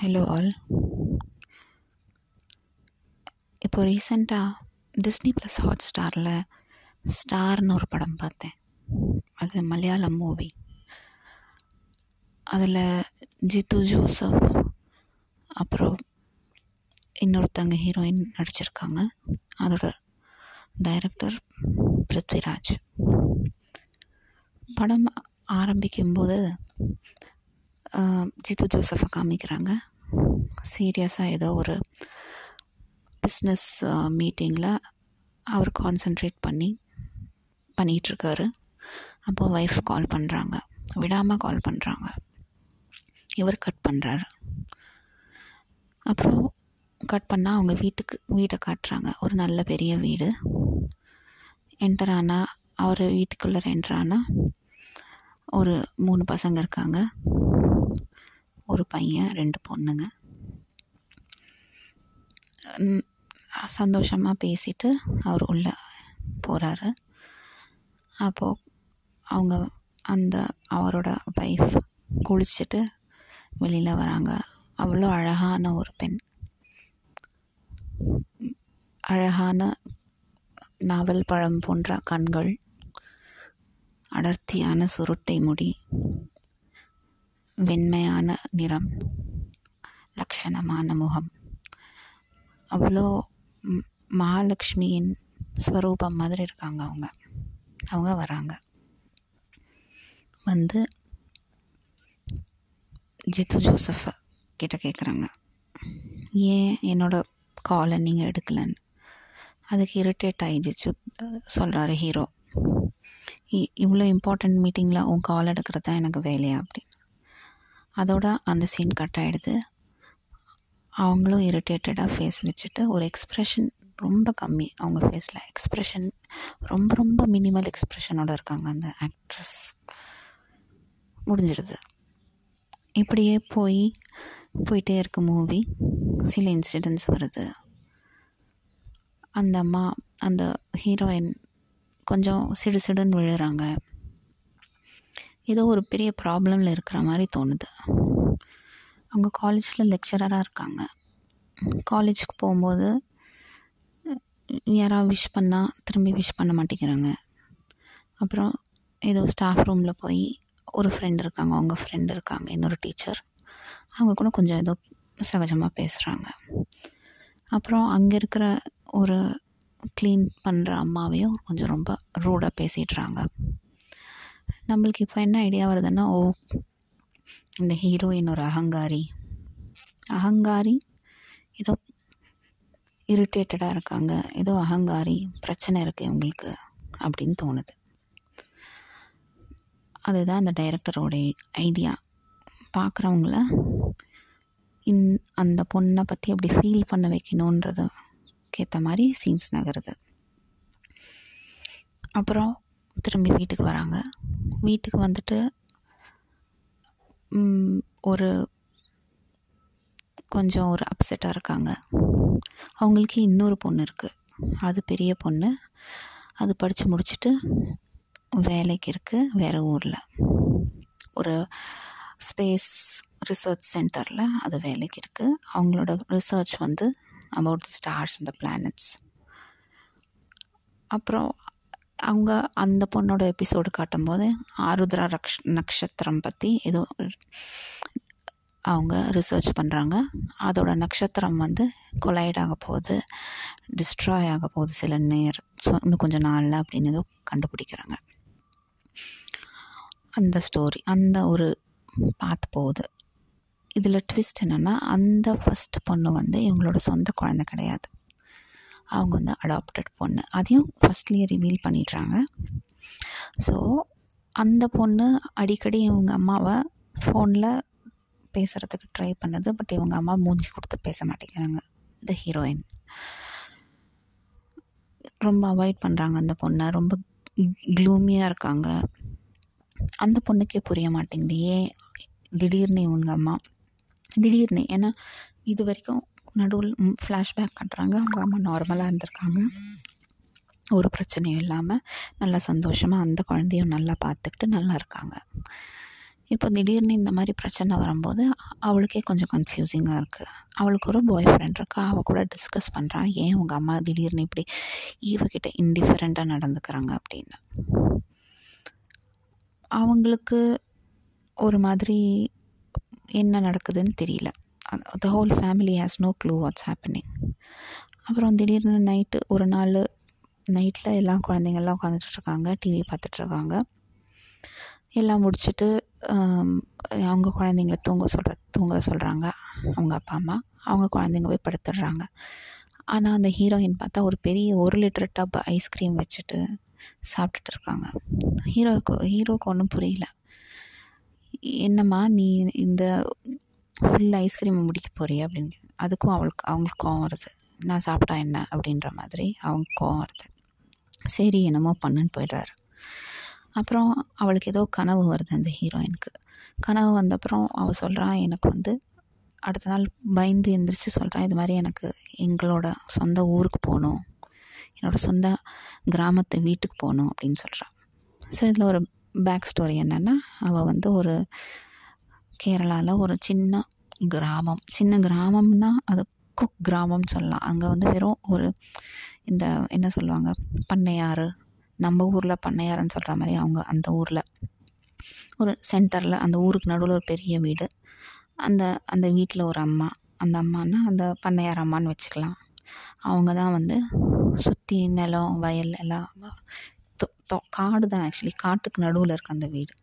Hello all இப்போ ரீசெண்டாக Disney plus hot ஸ்டாரில் ஸ்டார்னு ஒரு படம் பார்த்தேன். அது மலையாளம் மூவி அதில் ஜித்து ஜோசப் அப்புறம் இன்னொருத்தங்க ஹீரோயின் நடிச்சிருக்காங்க. அதோட டைரக்டர் பிருத்விராஜ். படம் ஆரம்பிக்கும்போது ஜித்து ஜோசஃபை காமிக்கிறாங்க. சீரியஸாக ஏதோ ஒரு பிஸ்னஸ் மீட்டிங்கில் அவர் கான்சென்ட்ரேட் பண்ணி பண்ணிகிட்ருக்காரு அப்போது ஒய்ஃப் கால் பண்ணுறாங்க விடாமல் கால் பண்ணுறாங்க இவர் கட் பண்ணுறாரு அப்புறம் கட் பண்ணால் அவங்க வீட்டுக்கு வீட்டை காட்டுறாங்க. ஒரு நல்ல பெரிய வீடு. என்டர் ஆனால் அவர் வீட்டுக்குள்ளே என்டர் ஆனால் ஒரு மூணு பசங்க இருக்காங்க. ஒரு பையன் ரெண்டு பொண்ணுங்க. சந்தோஷமாக பேசிட்டு அவர் உள்ளே போகிறாரு அப்போது அவங்க அந்த அவரோட ஒய்ஃப் குளிச்சுட்டு வெளியில் வராங்க. அவ்வளோ அழகான ஒரு பெண். அழகான நாவல் பழம் போன்ற கண்கள். அடர்த்தியான சுருட்டை முடி. வெண்மையான நிறம் லக்ஷணமான முகம். அவ்வளோ மகாலட்சுமியின் ஸ்வரூபம் மாதிரி இருக்காங்க அவங்க. அவங்க வராங்க. வந்து ஜித்து ஜோசஃப கிட்ட கேட்குறாங்க ஏன் என்னோட காலை நீங்கள் எடுக்கலன்னு? அதுக்கு இரிட்டேட் ஆகிடுச்சு சொல்கிறாரு ஹீரோ இவ்வளோ இம்பார்ட்டண்ட் மீட்டிங்கில் உன் கால் எடுக்கிறது தான் எனக்கு வேலையா? அப்படி. அதோட அந்த சீன் கட் ஆகிடுது அவங்களும் இரிட்டேட்டடாக ஃபேஸ் வச்சுட்டு ஒரு எக்ஸ்ப்ரெஷன் ரொம்ப கம்மி. அவங்க ஃபேஸில் எக்ஸ்ப்ரெஷன் ரொம்ப ரொம்ப மினிமல் எக்ஸ்ப்ரெஷனோடு இருக்காங்க அந்த ஆக்ட்ரஸ் முடிஞ்சிடுது. இப்படியே போய் போயிட்டே இருக்க மூவி சில இன்சிடென்ட்ஸ் வருது. அந்த அம்மா அந்த ஹீரோயின் கொஞ்சம் சிடு சிடுன்னு விழுறாங்க. ஏதோ ஒரு பெரிய ப்ராப்ளமில் இருக்கிற மாதிரி தோணுது. அவங்க காலேஜில் லெக்சரராக இருக்காங்க. காலேஜுக்கு போகும்போது யாராவது விஷ் பண்ணால் திரும்பி விஷ் பண்ண மாட்டேங்கிறாங்க. அப்புறம் ஏதோ ஸ்டாஃப் ரூமில் போய் ஒரு ஃப்ரெண்ட் இருக்காங்க அவங்க ஃப்ரெண்ட் இருக்காங்க இன்னொரு டீச்சர் அவங்க கூட கொஞ்சம் ஏதோ சகஜமாக பேசுகிறாங்க அப்புறம் அங்கே இருக்கிற ஒரு க்ளீன் பண்ணுற அம்மாவையும் கொஞ்சம் ரொம்ப ரூடாக பேசிடுறாங்க. நம்மளுக்கு இப்போ என்ன ஐடியா வருதுன்னா ஓ இந்த ஹீரோயின் ஒரு அகங்காரி. அகங்காரி ஏதோ இரிட்டேட்டடாக இருக்காங்க. ஏதோ அகங்காரி பிரச்சனை இருக்குது இவங்களுக்கு அப்படின்னு தோணுது. அதுதான் அந்த டைரக்டரோட ஐடியா பார்க்குறவங்கள இந் அந்த பொண்ணை பற்றி அப்படி ஃபீல் பண்ண வைக்கணுன்றது ஏற்ற மாதிரி சீன்ஸ் நகருது. அப்புறம் திரும்பி வீட்டுக்கு வராங்க. வீட்டுக்கு வந்துட்டு ஒரு கொஞ்சம் ஒரு அப்செட்டாக இருக்காங்க. அவங்களுக்கு இன்னொரு பொண்ணு இருக்குது அது பெரிய பொண்ணு. அது படித்து முடிச்சுட்டு வேலைக்கு இருக்குது வேறு ஊரில். ஒரு ஸ்பேஸ் ரிசர்ச் சென்டரில் அது வேலைக்கு இருக்குது அவங்களோட ரிசர்ச் வந்து அபவுட் தி ஸ்டார்ஸ் இந்த பிளானட்ஸ் அப்புறம் அவங்க அந்த பொண்ணோட எபிசோடு காட்டும்போது ஆருத்ரா ரக்ஷ் நட்சத்திரம் பற்றி ஏதோ அவங்க ரிசர்ச் பண்ணுறாங்க அதோட நட்சத்திரம் வந்து கொலைட் ஆக போகுது டிஸ்ட்ராய் ஆக போகுது சில நேரம் ஸோ இன்னும் கொஞ்சம் நாளில் அப்படின்னு ஏதோ கண்டுபிடிக்கிறாங்க. அந்த ஸ்டோரி அந்த ஒரு பார்த்து போகுது. இதில் ட்விஸ்ட் என்னென்னா அந்த ஃபஸ்ட் பொண்ணு வந்து இவங்களோட சொந்த குழந்தை கிடையாது. அவங்க வந்து அடாப்டட் பொண்ணு. அதையும் ஃபஸ்ட்லேயே ரிவீல் பண்ணிடுறாங்க. ஸோ அந்த பொண்ணு அடிக்கடி இவங்க அம்மாவை ஃபோனில் பேசுகிறதுக்கு ட்ரை பண்ணுது. பட் இவங்க அம்மா மூஞ்சி கொடுத்து பேச மாட்டேங்கிறாங்க. த ஹீரோயின் ரொம்ப அவாய்ட் பண்ணுறாங்க அந்த பொண்ணை. ரொம்ப க்ளூமியாக இருக்காங்க. அந்த பொண்ணுக்கே புரிய மாட்டேங்குது. ஏன் திடீர்னு இவங்க அம்மா திடீர்னு ஏன்னா இது வரைக்கும் நடுவில் ஃப்ளாஷ்பேக் காட்டுறாங்க. அவங்க அம்மா நார்மலாக இருந்திருக்காங்க. ஒரு பிரச்சனையும் இல்லாமல் நல்லா சந்தோஷமாக அந்த குழந்தையும் நல்லா பார்த்துக்கிட்டு நல்லா இருக்காங்க. இப்போ திடீர்னு இந்த மாதிரி பிரச்சனை வரும்போது அவளுக்கே கொஞ்சம் கன்ஃபியூசிங்காக இருக்குது அவளுக்கு ஒரு பாய் ஃப்ரெண்ட் இருக்கா. அவள் கூட டிஸ்கஸ் பண்ணுறான் ஏன் உங்கள் அம்மா திடீர்னு இப்படி ஈவகிட்ட இன்டிஃபரெண்ட்டாக நடந்துக்கிறாங்க? அப்படின்னு. அவங்களுக்கு ஒரு மாதிரி என்ன நடக்குதுன்னு தெரியல. The whole family has no clue what's happening அப்புறம் திடீர்னு நைட்டு ஒரு நாள் நைட்டில் எல்லா குழந்தைங்கள்லாம் உட்காந்துட்ருக்காங்க டிவி பார்த்துட்ருக்காங்க. எல்லாம் முடிச்சுட்டு அவங்க குழந்தைங்கள தூங்க சொல்கிற தூங்க சொல்கிறாங்க அவங்க அப்பா அம்மா. அவங்க குழந்தைங்க போய் படுத்துடுறாங்க. ஆனால் அந்த ஹீரோயின் பார்த்தா ஒரு பெரிய ஒரு லிட்டர் டப் ஐஸ்கிரீம் வச்சுட்டு சாப்பிட்டுட்டு இருக்காங்க ஹீரோவுக்கு ஹீரோவுக்கு ஒன்றும் புரியல. என்னம்மா நீ இந்த ஃபுல் ஐஸ்கிரீமை முடிக்க போறியா அப்படின்னு அதுக்கும் அவளுக்கு அவங்களுக்கு கோவம் வருது. நான் சாப்பிட்டா என்ன? அப்படின்ற மாதிரி அவங்க கோவம் வருது. சரி என்னமோ பண்ணுன்னு போயிடுறாரு. அப்புறம் அவளுக்கு ஏதோ கனவு வருது அந்த ஹீரோயினுக்கு. கனவு வந்தப்புறம் அவள் சொல்கிறான் எனக்கு வந்து அடுத்த நாள் பயந்து எந்திரிச்சு சொல்கிறான் இது மாதிரி எனக்கு எங்களோட சொந்த ஊருக்கு போகணும். என்னோடய சொந்த கிராமத்து வீட்டுக்கு போகணும் அப்படின்னு சொல்கிறான் ஸோ இதில் ஒரு பேக் ஸ்டோரி என்னென்னா அவள் வந்து ஒரு கேரளாவில் ஒரு சின்ன கிராமம். சின்ன கிராமம்னா அது குக் கிராமம்னு சொல்லலாம். அங்கே வந்து வெறும் ஒரு இந்த என்ன சொல்லுவாங்க? பண்ணையாறு. நம்ம ஊரில் பண்ணையாருன்னு சொல்கிற மாதிரி அவங்க அந்த ஊரில். ஒரு சென்டரில் அந்த ஊருக்கு நடுவில் ஒரு பெரிய வீடு. அந்த அந்த வீட்டில் ஒரு அம்மா. அந்த அம்மானா அந்த பண்ணையார் அம்மான்னு வச்சுக்கலாம். அவங்க தான் வந்து சுற்றி நிலம் வயல் எல்லாம் காடு தான் ஆக்சுவலி காட்டுக்கு நடுவில் இருக்க அந்த வீடு.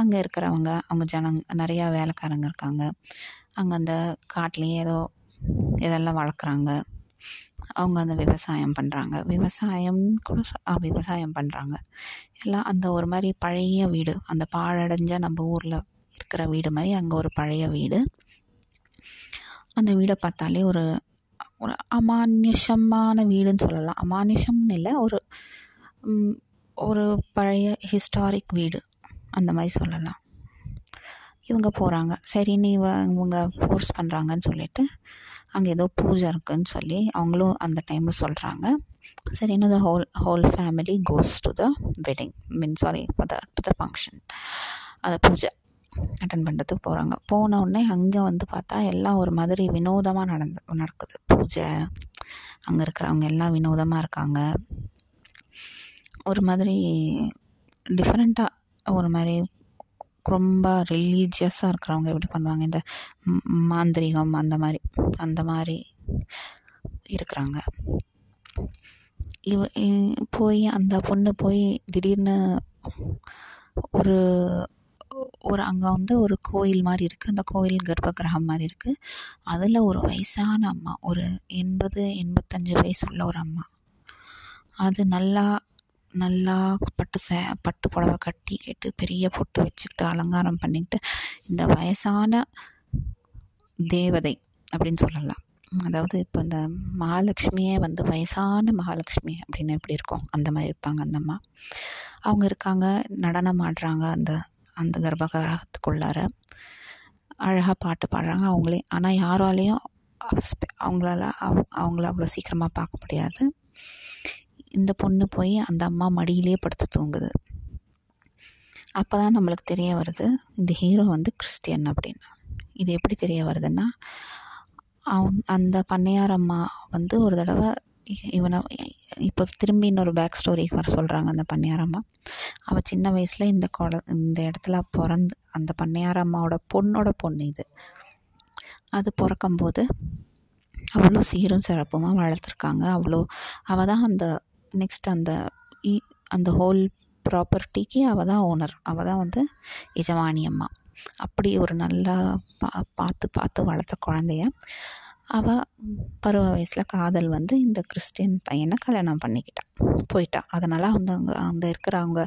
அங்கே இருக்கிறவங்க அவங்க ஜனங் நிறையா வேலைக்காரங்க இருக்காங்க. அங்கே அந்த காட்டிலேயே ஏதோ இதெல்லாம் வளர்க்குறாங்க. அவங்க அந்த விவசாயம் பண்ணுறாங்க விவசாயம் கூட விவசாயம் பண்ணுறாங்க எல்லாம் அந்த ஒரு மாதிரி பழைய வீடு. அந்த பாழடைஞ்ச நம்ம ஊரில் இருக்கிற வீடு மாதிரி அங்கே ஒரு பழைய வீடு. அந்த வீடை பார்த்தாலே ஒரு ஒரு அமானுஷமான வீடுன்னு சொல்லலாம். அமானுஷம்னு இல்லை ஒரு ஒரு பழைய ஹிஸ்டாரிக் வீடு. அந்த மாதிரி சொல்லலாம். இவங்க போகிறாங்க சரின்னு இவ இவங்க ஃபோர்ஸ் பண்ணுறாங்கன்னு சொல்லிட்டு அங்கே ஏதோ பூஜை இருக்குன்னு சொல்லி அவங்களும் அந்த டைமில் சொல்கிறாங்க சரின்னு the whole whole family goes to the wedding mean sorry the to the function அதை பூஜை அட்டன் பண்ணுறதுக்கு போகிறாங்க போன உடனே அங்கே வந்து பார்த்தா எல்லாம் ஒரு மாதிரி வினோதமாக நடந்து நடக்குது. பூஜை அங்கே இருக்கிறவங்க எல்லாம் வினோதமாக இருக்காங்க. ஒரு மாதிரி டிஃப்ரெண்ட்டாக ஒரு மாதிரி ரொம்ப ரிலீஜியஸாக இருக்கிறவங்க எப்படி பண்ணுவாங்க? இந்த மாந்திரிகம் அந்த மாதிரி அந்த மாதிரி இருக்கிறாங்க. இவ போய் அந்த பொண்ணு போய் திடீர்னு ஒரு ஒரு அங்கே வந்து ஒரு கோயில் மாதிரி இருக்குது அந்த கோயில் கர்ப்ப கிரகம் மாதிரி இருக்குது அதில் ஒரு வயசான அம்மா ஒரு எண்பது எண்பத்தஞ்சு வயசு உள்ள ஒரு அம்மா. அது நல்லா நல்லா பட்டு சே பட்டு புடவை கட்டிக்கிட்டு பெரிய பொட்டு வச்சுக்கிட்டு அலங்காரம் பண்ணிக்கிட்டு இந்த வயசான தேவதை அப்படின்னு சொல்லலாம். அதாவது இப்போ இந்த மகாலட்சுமியே வந்து வயசான மகாலட்சுமி அப்படின்னு எப்படி இருக்கும்? அந்த மாதிரி இருப்பாங்க அந்த அம்மா. அவங்க இருக்காங்க நடனம் ஆடுறாங்க அந்த அந்த கர்ப்பகிரகத்துக்குள்ளார அழகாக பாட்டு பாடுறாங்க அவங்களே. ஆனால் யாராலையும் அவங்களால அவங்கள அவ்வளோ சீக்கிரமாக பார்க்க முடியாது. இந்த பொண்ணு போய் அந்த அம்மா மடியிலே படுத்து தூங்குது. அப்போ தான் நம்மளுக்கு தெரிய வருது இந்த ஹீரோ வந்து கிறிஸ்டியன் அப்படின்னு. இது எப்படி தெரிய வருதுன்னா அவன் அந்த பண்ணையார் அம்மா வந்து ஒரு தடவை இவனை இப்போ திரும்பி இன்னொரு பேக் ஸ்டோரிக்கு வர சொல்கிறாங்க அந்த பண்ணையார் அம்மா. அவள் சின்ன வயசில் இந்த குழ இந்த இடத்துல பிறந்து அந்த பண்ணையார் அம்மாவோட பொண்ணோட பொண்ணு இது. அது பிறக்கும்போது அவ்வளோ சீரும் சிறப்புமாக வளர்த்துருக்காங்க. அவ்வளோ அவள் தான் அந்த நெக்ஸ்ட் அந்த இ அந்த ஹோல் ப்ராப்பர்ட்டிக்கு அவள் தான் ஓனர் அவள் தான் வந்து எஜமானி அம்மா. அப்படி ஒரு நல்லா பா பார்த்து பார்த்து வளர்த்த குழந்தைய அவள் பருவ வயசில் காதல் வந்து இந்த கிறிஸ்டின் பையனை கல்யாணம் பண்ணிக்கிட்டான் போயிட்டான் அதனால் அந்த அங்கே அந்த இருக்கிற அவங்க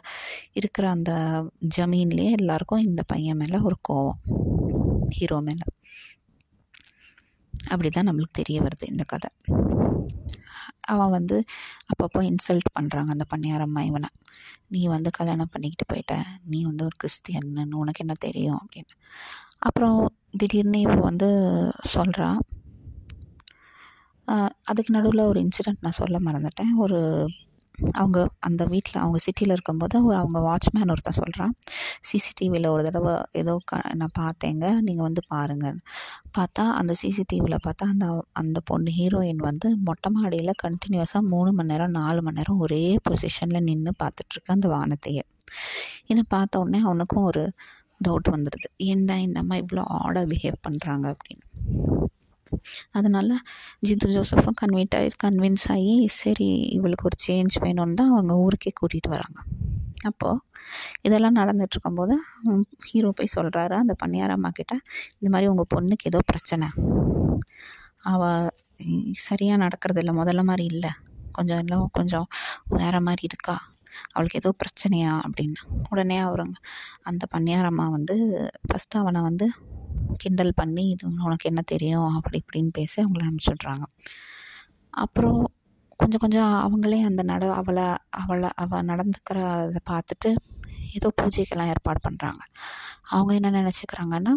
இருக்கிற அந்த ஜமீன்லேயே எல்லாருக்கும் இந்த பையன் மேலே ஒரு கோவம். ஹீரோ மேலே. அப்படி தான் நம்மளுக்கு தெரிய வருது இந்த கதை. அவன் வந்து அப்பப்போ இன்சல்ட் பண்ணுறாங்க அந்த பண்ணியாரம்மா இவனை நீ வந்து கல்யாணம் பண்ணிக்கிட்டு போயிட்ட. நீ வந்து ஒரு கிறிஸ்டியன்னு உனக்கு என்ன தெரியும்? அப்படின்னு. அப்புறம் திடீர்னு இவன் வந்து சொல்கிறான் அதுக்கு நடுவில் ஒரு இன்சிடெண்ட் நான் சொல்ல மறந்துட்டேன். ஒரு அவங்க அந்த வீட்டில் அவங்க சிட்டியில் இருக்கும்போது ஒரு அவங்க வாட்ச்மேன் ஒருத்தன் சொல்கிறான் சிசிடிவியில் ஒரு தடவை ஏதோ க நான் பார்த்தேங்க. நீங்கள் வந்து பாருங்கள் பார்த்தா அந்த சிசிடிவியில் பார்த்தா அந்த அந்த பொண்ணு ஹீரோயின் வந்து மொட்டை மாடியில் கண்டினியூஸாக மூணு மணி நேரம் நாலு மணி நேரம் ஒரே பொசிஷனில் நின்று பார்த்துட்ருக்கு அந்த வானத்தையே. இதை பார்த்த உடனே அவனுக்கும் ஒரு டவுட் வந்துடுது. என்ன இந்த அம்மா இவ்வளோ ஆடாக பிஹேவ் பண்ணுறாங்க அப்படின்னு. அதனால் ஜித்து ஜோசஃபும் கன்வீட் ஆகி கன்வின்ஸ் ஆகி சரி இவளுக்கு ஒரு சேஞ்ச் வேணும்னு தான் அவங்க ஊருக்கே கூட்டிகிட்டு வராங்க. அப்போது இதெல்லாம் நடந்துட்டுருக்கும்போது ஹீரோ போய் சொல்கிறாரு அந்த பன்னியாரம்மா கிட்ட இந்த மாதிரி உங்கள் பொண்ணுக்கு ஏதோ பிரச்சனை. அவள் சரியாக நடக்கிறது இல்லை முதல்ல மாதிரி இல்லை. கொஞ்சம் எல்லாம் கொஞ்சம் வேறு மாதிரி இருக்கா? அவளுக்கு ஏதோ பிரச்சனையா? அப்படின்னு. உடனே அவருங்க அந்த பன்னியாரம்மா வந்து ஃபஸ்ட்டு அவனை வந்து கிண்டல் பண்ணி இது உனக்கு என்ன தெரியும்? அப்படி இப்படின்னு பேசி அவங்கள அனுப்பிச்சுட்றாங்க. அப்புறம் கொஞ்சம் கொஞ்சம் அவங்களே அந்த நட அவளை அவளை அவள் நடந்துக்கிற இதை பார்த்துட்டு ஏதோ பூஜைக்கெல்லாம் ஏற்பாடு பண்ணுறாங்க அவங்க என்ன நினச்சிக்கிறாங்கன்னா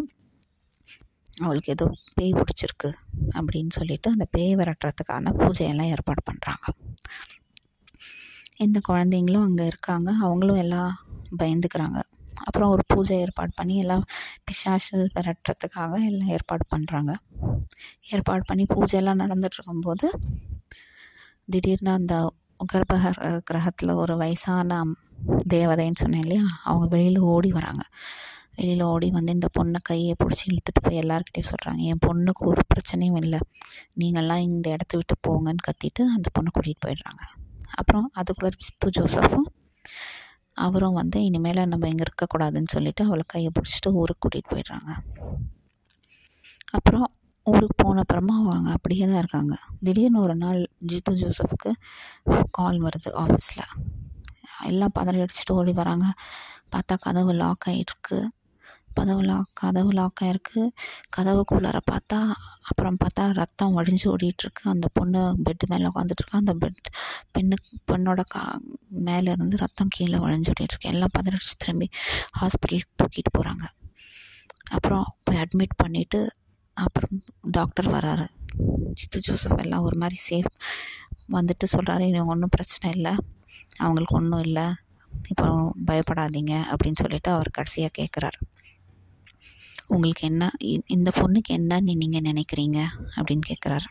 அவளுக்கு ஏதோ பேய் பிடிச்சிருக்கு அப்படின்னு சொல்லிட்டு அந்த பேய் விரட்டுறதுக்கான பூஜையெல்லாம் ஏற்பாடு பண்ணுறாங்க இந்த குழந்தைங்களும் அங்கே இருக்காங்க. அவங்களும் எல்லாம் பயந்துக்கிறாங்க. அப்புறம் ஒரு பூஜை ஏற்பாடு பண்ணி எல்லாம் பிசாசு விரட்டுறதுக்காக எல்லாம் ஏற்பாடு பண்ணுறாங்க ஏற்பாடு பண்ணி பூஜையெல்லாம் நடந்துட்டுருக்கும்போது திடீர்னு அந்த கர்ப்ப கிரகத்தில் ஒரு வயசான தேவதைன்னு சொன்னேன் இல்லையா? அவங்க வெளியில் ஓடி வராங்க. வெளியில் ஓடி வந்து இந்த பொண்ணை கையை பிடிச்சி இழுத்துட்டு போய் எல்லாருக்கிட்டே சொல்கிறாங்க என் பொண்ணுக்கு ஒரு பிரச்சனையும் இல்லை. நீங்கள்லாம் இந்த இடத்த விட்டு போங்கன்னு கத்திட்டு அந்த பொண்ணை கூட்டிகிட்டு போயிடுறாங்க. அப்புறம் அதுக்குள்ளே சித்து ஜோசஃபும் அவரும் வந்து இனிமேல் நம்ம இங்கே இருக்கக்கூடாதுன்னு சொல்லிவிட்டு அவளை கையை பிடிச்சிட்டு ஊருக்கு கூட்டிகிட்டு போயிடுறாங்க. அப்புறம் ஊருக்கு போன அப்புறமா அவங்க அப்படியே தான் இருக்காங்க. திடீர்னு ஒரு நாள் ஜித்து ஜோசஃப்க்கு கால் வருது ஆஃபீஸில் எல்லாம் பதறி அடிச்சுட்டு ஓடி வராங்க. பார்த்தா கதவு லாக் ஆகிட்டுருக்கு கதவு லாக் கதவு லாக் ஆகிருக்கு கதவுக்குள்ளார பார்த்தா அப்புறம் பார்த்தா ரத்தம் வடிஞ்சு ஓடிட்டுருக்கு. அந்த பொண்ணு பெட்டு மேலே உட்காந்துட்ருக்கா அந்த பெட் பெண்ணு பெண்ணோட கா மேலே இருந்து ரத்தம் கீழே வழிஞ்சு ஓடிட்டுருக்கு. எல்லாம் பதறடிச்சு திரும்பி ஹாஸ்பிட்டலுக்கு தூக்கிட்டு போகிறாங்க அப்புறம் போய் அட்மிட் பண்ணிவிட்டு அப்புறம் டாக்டர் வராரு. சித்து ஜோசப் எல்லாம் ஒரு மாதிரி சேஃப் வந்துட்டு சொல்கிறாரு இவங்க ஒன்றும் பிரச்சனை இல்லை. அவங்களுக்கு ஒன்றும் இல்லை. இப்போ பயப்படாதீங்க அப்படின்னு சொல்லிட்டு அவர் கடைசியாக கேட்குறாரு உங்களுக்கு என்ன இந்த பொண்ணுக்கு என்னன்னு நீங்கள் நினைக்கிறீங்க? அப்படின்னு கேட்குறாரு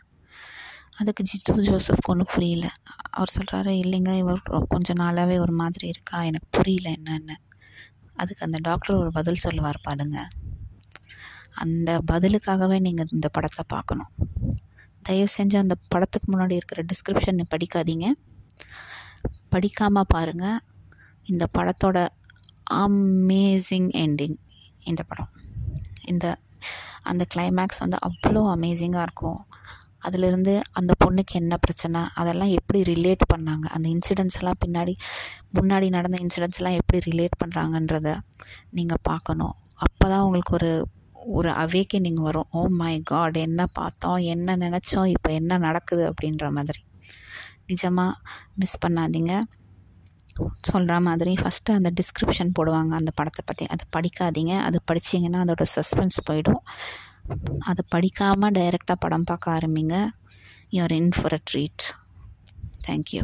அதுக்கு ஜித்து ஜோசப்க்கு ஒன்றும் புரியல. அவர் சொல்கிறாரு இல்லைங்க இவர் கொஞ்சம் நாளாகவே ஒரு மாதிரி இருக்கா எனக்கு புரியல என்னன்னு. அதுக்கு அந்த டாக்டர் ஒரு பதில் சொல்லுவார் பாருங்க. அந்த பதிலுக்காகவே நீங்கள் இந்த படத்தை பார்க்கணும். தயவு செஞ்சு அந்த படத்துக்கு முன்னாடி இருக்கிற டிஸ்கிரிப்ஷன் படிக்காதீங்க. படிக்காமல் பாருங்கள் இந்த படத்தோட அமேசிங் எண்டிங் இந்த படம். இந்த அந்த கிளைமேக்ஸ் வந்து அவ்வளோ அமேசிங்காக இருக்கும். அதிலிருந்து அந்த பொண்ணுக்கு என்ன பிரச்சனை அதெல்லாம் எப்படி ரிலேட் பண்ணாங்க? அந்த இன்சிடென்ட்ஸ் எல்லாம் பின்னாடி முன்னாடி நடந்த இன்சிடென்ட்ஸ் எல்லாம் எப்படி ரிலேட் பண்ணுறாங்கன்றத நீங்கள் பார்க்கணும். அப்போ தான் உங்களுக்கு ஒரு ஒரு அவேக்கனிங் வரும். ஓ மை காட் என்ன பார்த்தோம் என்ன நினச்சோம் இப்போ என்ன நடக்குது அப்படின்ற மாதிரி. நிஜமாக மிஸ் பண்ணாதீங்க. சொல்கிற மாதிரி ஃபஸ்ட்டு அந்த டிஸ்கிரிப்ஷன் போடுவாங்க அந்த படத்தை பற்றி அதை படிக்காதீங்க. அது படித்தீங்கன்னா அதோட சஸ்பென்ஸ் போயிடும். அதை படிக்காமல் டைரெக்டாக படம் பார்க்க ஆரம்பிங்க. You're in for a treat thank you